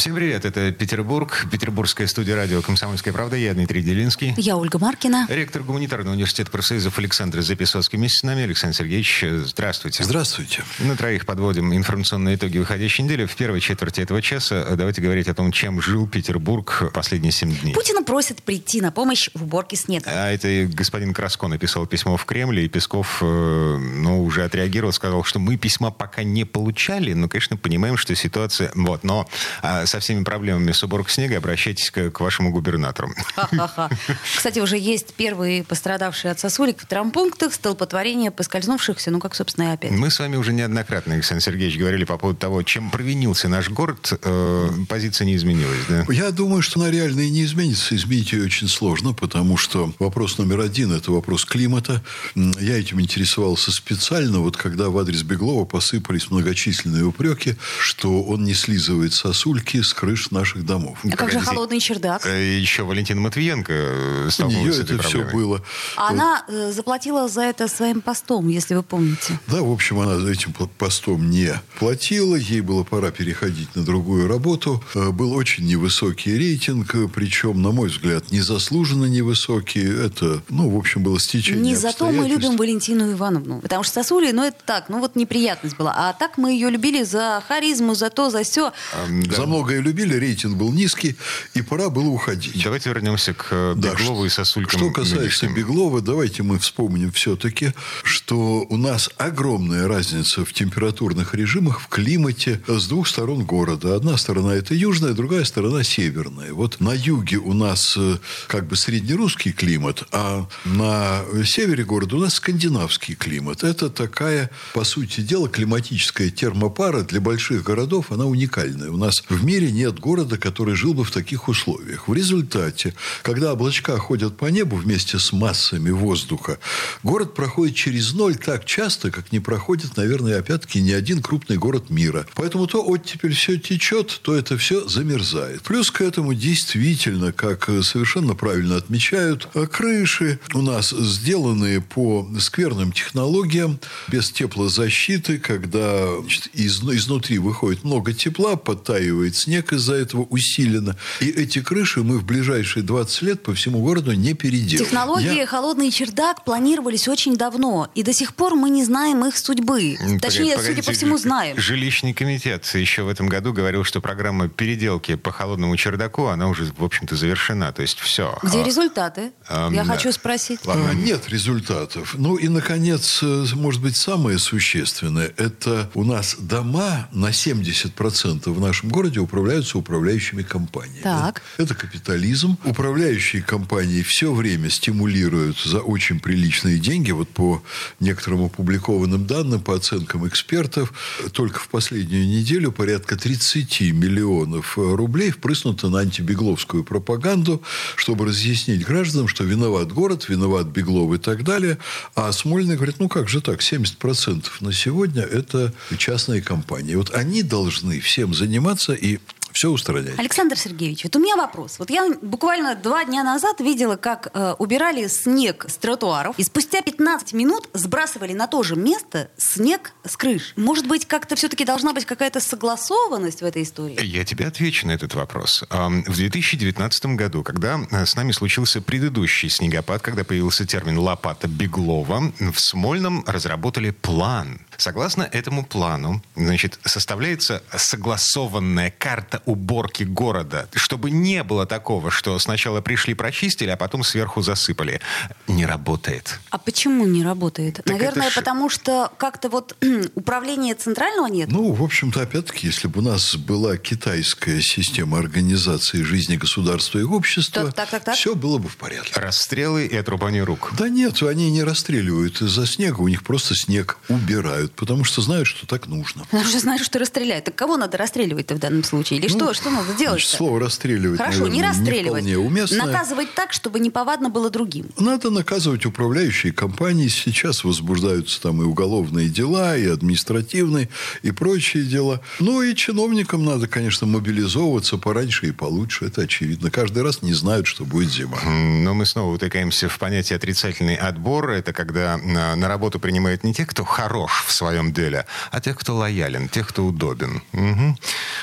Всем привет, это Петербург, Петербургская студия радио «Комсомольская правда». Я Дмитрий Делинский. Я Ольга Маркина. Ректор гуманитарного университета профсоюзов Александр Записоцкий. Вместе с нами Александр Сергеевич. Здравствуйте. Здравствуйте. На троих подводим информационные итоги выходящей недели. В первой четверти этого часа давайте говорить о том, чем жил Петербург последние семь дней. Путина просят прийти на помощь в уборке снега. А это господин Краско написал письмо в Кремле, и Песков э, ну, уже отреагировал, сказал, что мы письма пока не получали, но, конечно, понимаем, что ситуация... Вот, но а, со всеми проблемами с уборкой снега обращайтесь к, к вашему губернатору. Ха-ха-ха. Кстати, уже есть первые пострадавшие от сосулек в травмпунктах, столпотворения поскользнувшихся, ну, как, собственно, и опять. Мы с вами уже неоднократно, Александр Сергеевич, говорили по поводу того, чем провинился наш город. Э, позиция не изменилась, да? Я думаю, что она реально и не изменится. Изменить ее очень сложно, потому что вопрос номер один – это вопрос климата. Я этим интересовался специально, вот когда в адрес Беглова посыпались многочисленные упреки, что он не слизывает сосульки с крыш наших домов. А как же холодный чердак? Э, Еще Валентина Матвиенко э, У столкнулась нее с этой это все проблемой. было. А Она э, заплатила за это своим постом, если вы помните. Да, в общем, она за этим постом не платила. Ей было пора переходить на другую работу. Был очень невысокий рейтинг, причем, на мой взгляд, незаслуженно невысокий. Это, ну, в общем, было стечение Не зато мы любим Валентину Ивановну. Потому что сосули, ну, это так, ну, вот неприятность была. А так мы ее любили за харизму, за то, за все. Да. За многое любили, рейтинг был низкий, и пора было уходить. Давайте вернемся к э, Да, Беглову что- и сосулькам. Что касается нынешним. Беглова, давайте мы вспомним все-таки, что у нас огромная разница в температурных режимах, в климате с двух сторон города. Одна сторона это южная, другая сторона северная. Вот на юге у нас э, как бы среднерусский климат, а на севере города у нас скандинавский климат. Это такая, по сути дела, климатическая термопара для больших городов, она уникальная. У нас в мире нет города, который жил бы в таких условиях. В результате, когда облачка ходят по небу вместе с массами воздуха, город проходит через ноль так часто, как не проходит, наверное, опять-таки ни один крупный город мира. Поэтому то оттепель все течет, то это все замерзает. Плюс к этому действительно, как совершенно правильно отмечают, крыши у нас сделаны по скверным технологиям, без теплозащиты, когда значит, из- изнутри выходит много тепла, подтаивает снег из-за этого усиленно. И эти крыши мы в ближайшие 20 лет по всему городу не переделаем. Технологии Я- «Холодный чердак» планировались очень давно, и до сих пор мы не знаем их судьбы. М, Точнее, погоди, судя по погодите, всему, знаем. Жилищный комитет еще в этом году говорил, что программа переделки по холодному чердаку, она уже, в общем-то, завершена. То есть все. Где А, результаты? Ам, Я да. хочу спросить. А, Нет результатов. Ну и, наконец, э, может быть, самое существенное, это у нас дома на 70% в нашем городе управляются управляющими компаниями. Так. Это капитализм. Управляющие компании все время стимулируют за очень приличные деньги. Вот по некоторым опубликованным данным, по оценкам экспертов, только в последнюю неделю порядка 30 миллионов э, рублей впрыснуто на антибегловскую пропаганду, чтобы разъяснить гражданам, что виноват город, виноват Беглов и так далее. А Смольный говорит, ну как же так, 70% на сегодня это частные компании. Вот они должны всем заниматься и все устранять. Александр Сергеевич, вот у меня вопрос. Вот я буквально два дня назад видела, как э, убирали снег с тротуаров, и спустя 15 минут сбрасывали на то же место снег с крыш. Может быть, как-то все-таки должна быть какая-то согласованность в этой истории? Я тебе отвечу на этот вопрос. В 2019 году, когда э, с нами случился предыдущий снегопад, когда появился термин «лопата Беглова», в Смольном разработали план. Согласно этому плану, значит, составляется согласованная карта уборки города, чтобы не было такого, что сначала пришли прочистили, а потом сверху засыпали. Не работает. А почему не работает? Наверное, это ж- потому что как-то вот управления центрального нет. Ну, в общем-то, опять-таки, если бы у нас была китайская система организации жизни государства и общества, Так, так, так, так. все было бы в порядке. Расстрелы и отрубание рук. Да нет, они не расстреливают из-за снега, у них просто снег убирают, потому что знают, что так нужно. Потому что знаешь, что расстреляют. Так кого надо расстреливать-то в данном случае? Или что, что надо делать? Значит, слово расстреливать, Хорошо, не наверное, расстреливать. вполне уместное. Наказывать так, чтобы неповадно было другим. Надо наказывать управляющие компании. Сейчас возбуждаются там и уголовные дела, и административные, и прочие дела. Ну и чиновникам надо, конечно, мобилизовываться пораньше и получше. Это очевидно. Каждый раз не знают, что будет зима. Но мы снова утыкаемся в понятие отрицательный отбор. Это когда на, на работу принимают не те, кто хорош в своем деле, а тех, кто лоялен, тех, кто удобен. Угу.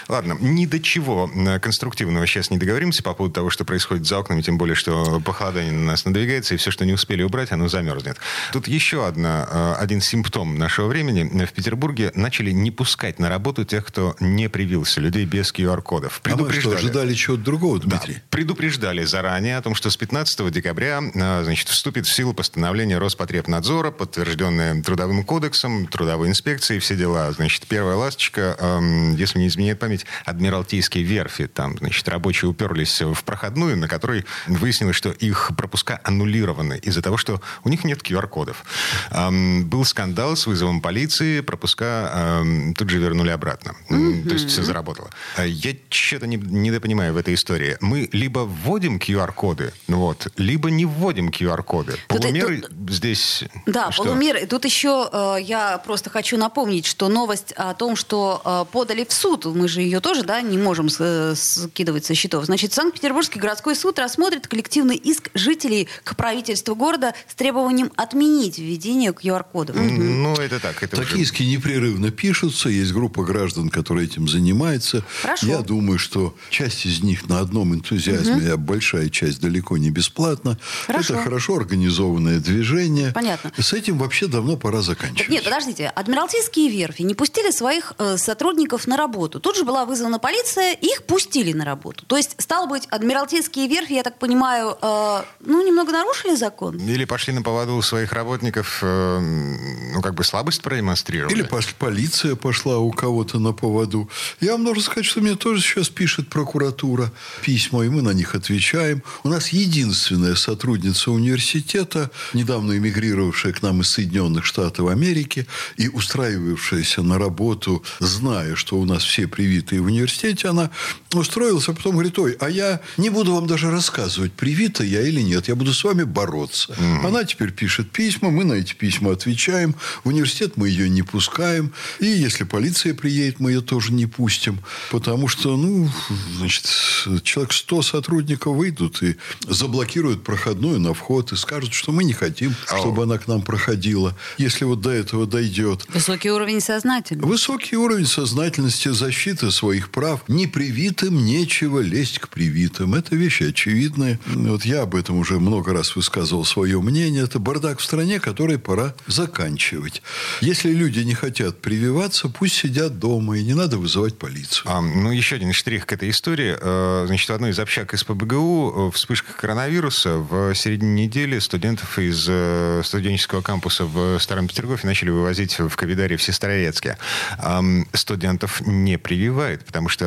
Ладно, ни до чего э, конструктивного сейчас не договоримся по поводу того, что происходит за окнами, тем более, что похолодание на нас надвигается, и все, что не успели убрать, оно замерзнет. Тут еще одна, э, один симптом нашего времени. В Петербурге начали не пускать на работу тех, кто не привился, людей без QR-кодов. А мы что, ожидали чего-то другого, Дмитрий? Да, предупреждали заранее о том, что с 15 декабря э, значит, вступит в силу постановление Роспотребнадзора, подтвержденное Трудовым кодексом, Трудовой инспекцией, все дела. Значит, первая ласточка, эм, если не изменяет память, Адмиралтейские верфи. Там, значит, рабочие уперлись в проходную, на которой выяснилось, что их пропуска аннулированы из-за того, что у них нет QR-кодов. Эм, был скандал с вызовом полиции, пропуска эм, тут же вернули обратно. Mm-hmm. То есть все заработало. Э, я что-то не, недопонимаю в этой истории. Мы либо вводим QR-коды, вот, либо не вводим QR-коды. Полумеры тут, здесь... Да, что? полумеры. Тут еще э, я просто хочу напомнить, что новость о том, что э, подали в суд, мы же ее тоже да, не можем э, скидывать со счетов. Значит, Санкт-Петербургский городской суд рассмотрит коллективный иск жителей к правительству города с требованием отменить введение QR-кодов. Ну, это так. Это Такие уже... иски непрерывно пишутся. Есть группа граждан, которая этим занимается. Хорошо. Я думаю, что часть из них на одном энтузиазме, угу. а большая часть далеко не бесплатно. Хорошо. Это хорошо организованное движение. Понятно. С этим вообще давно пора заканчивать. Так нет, подождите. Адмиралтейские верфи не пустили своих э, сотрудников на работу. Тут же была вызвана полиция, их пустили на работу. То есть, стало быть, Адмиралтейские верфи, я так понимаю, э, ну, немного нарушили закон? Или пошли на поводу у своих работников, э, ну, как бы слабость продемонстрировали. Или пошли, полиция пошла у кого-то на поводу. Я вам должен сказать, что мне тоже сейчас пишет прокуратура письма, и мы на них отвечаем. У нас единственная сотрудница университета, недавно эмигрировавшая к нам из Соединенных Штатов Америки и устраивавшаяся на работу, зная, что у нас все привитые в университете, она устроилась, а потом говорит, ой, а я не буду вам даже рассказывать, привита я или нет, я буду с вами бороться. Mm-hmm. Она теперь пишет письма, мы на эти письма отвечаем, в университет мы ее не пускаем, и если полиция приедет, мы ее тоже не пустим, потому что, ну, значит, человек 100 сотрудников выйдут и заблокируют проходную на вход и скажут, что мы не хотим, чтобы она к нам проходила, если вот до этого дойдет. Высокий уровень сознательности. Высокий уровень сознательности, защиты своих прав. Непривитым нечего лезть к привитым. Это вещи очевидные. Вот я об этом уже много раз высказывал свое мнение. Это бардак в стране, который пора заканчивать. Если люди не хотят прививаться, пусть сидят дома, и не надо вызывать полицию. А, ну, еще один штрих к этой истории. Э, значит, в одной из общак из ПБГУ э, вспышка коронавируса. В середине недели студентов из э, студенческого кампуса в Старом Петергофе начали вывозить в Ковидаре в Сестрорецке. Студентов не прививает, потому что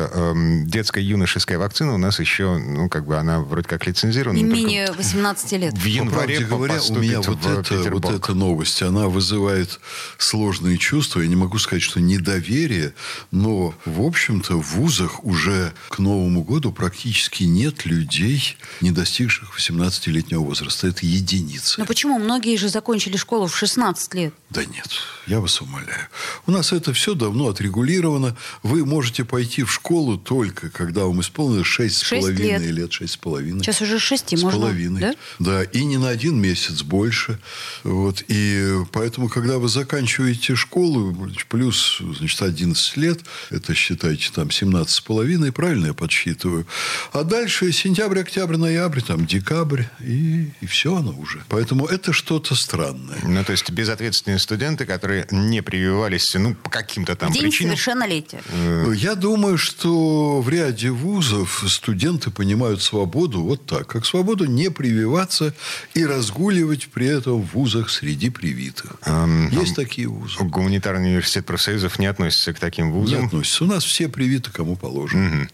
детская юношеская вакцина у нас еще, ну, как бы она вроде как лицензирована. Не менее 18 лет. В январе по говоря, у меня вот, это, вот эта новость, она вызывает сложные чувства. Я не могу сказать, что недоверие, но, в общем-то, в вузах уже к Новому году практически нет людей, не достигших 18-летнего возраста. Это единицы. Но почему? Многие же закончили школу в 16 лет. Да нет, я вас умоляю. У нас это все давно отрегулировано. Вы можете пойти в школу только, когда вам исполнилось 6,5 лет. лет 6,5. Сейчас уже 6 с можно. половиной. Да? да, и не на один месяц больше. Вот. И поэтому, когда вы заканчиваете школу, плюс значит, 11 лет, это считайте там 17,5, правильно я подсчитываю. А дальше сентябрь, октябрь, ноябрь, там декабрь, и, и все оно уже. Поэтому это что-то странное. Ну, то есть безответственные студенты, которые не прививались, ну, по каким-то там День причинам. совершеннолетия. Э, я думаю, что в ряде вузов студенты понимают свободу вот так, как свободу не прививаться и разгуливать при этом в вузах среди привитых. Эм, Есть такие вузы. Гуманитарный университет профсоюзов не относится к таким вузам? Не относится. У нас все привиты, кому положено. Угу.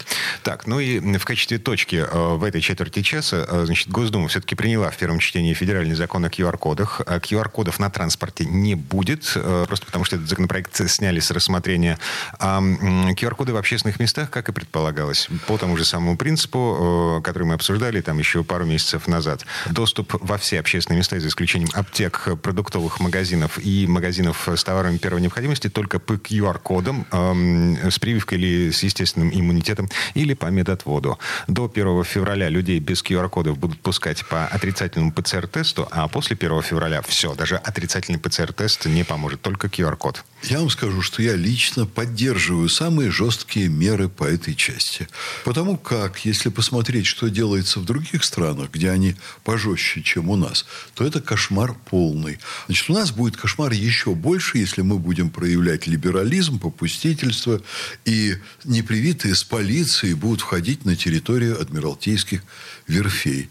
Так, ну и в качестве точки э, в этой четверти часа, э, значит, Госдума все-таки приняла в первом чтении федеральный закон о QR-кодах. QR-кодов на транспорте не будет, просто потому что этот законопроект сняли с рассмотрения. А QR-коды в общественных местах местах, как и предполагалось. По тому же самому принципу, который мы обсуждали там еще пару месяцев назад. Доступ во все общественные места, за исключением аптек, продуктовых магазинов и магазинов с товарами первой необходимости, только по QR-кодам, э, с прививкой или с естественным иммунитетом, или по медотводу. До 1 февраля людей без QR-кодов будут пускать по отрицательному ПЦР-тесту, а после 1 февраля все, даже отрицательный ПЦР-тест не поможет, только QR-код. Я вам скажу, что я лично поддерживаю самые жесткие меры по этой части. Потому как, если посмотреть, что делается в других странах, где они пожестче, чем у нас, то это кошмар полный. Значит, у нас будет кошмар еще больше, если мы будем проявлять либерализм, попустительство, и непривитые с полицией будут входить на территорию адмиралтейских верфей.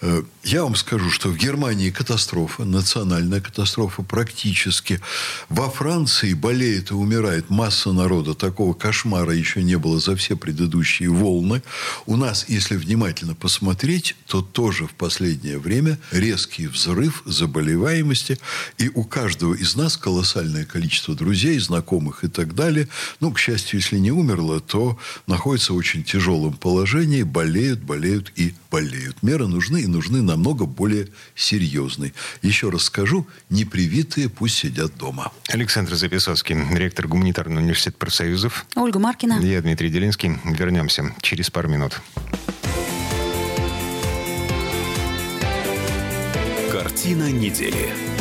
Э, я вам скажу, что в Германии катастрофа, национальная катастрофа практически. Во Франции болеет и умирает масса народа. Такого кошмара еще не было за все предыдущие волны. У нас, если внимательно посмотреть, то тоже в последнее время резкий взрыв заболеваемости. И у каждого из нас колоссальное количество друзей, знакомых и так далее. Ну, к счастью, если не умерло, то находится в очень тяжелом положении, болеют, болеют и болеют. Меры нужны и нужны намного более серьезные. Еще раз скажу, непривитые пусть сидят дома. Александр Записовский, ректор Гуманитарного университета профсоюзов. Ольга Маркина. Я Дмитрий Делинский. Вернемся через пару минут. Картина недели.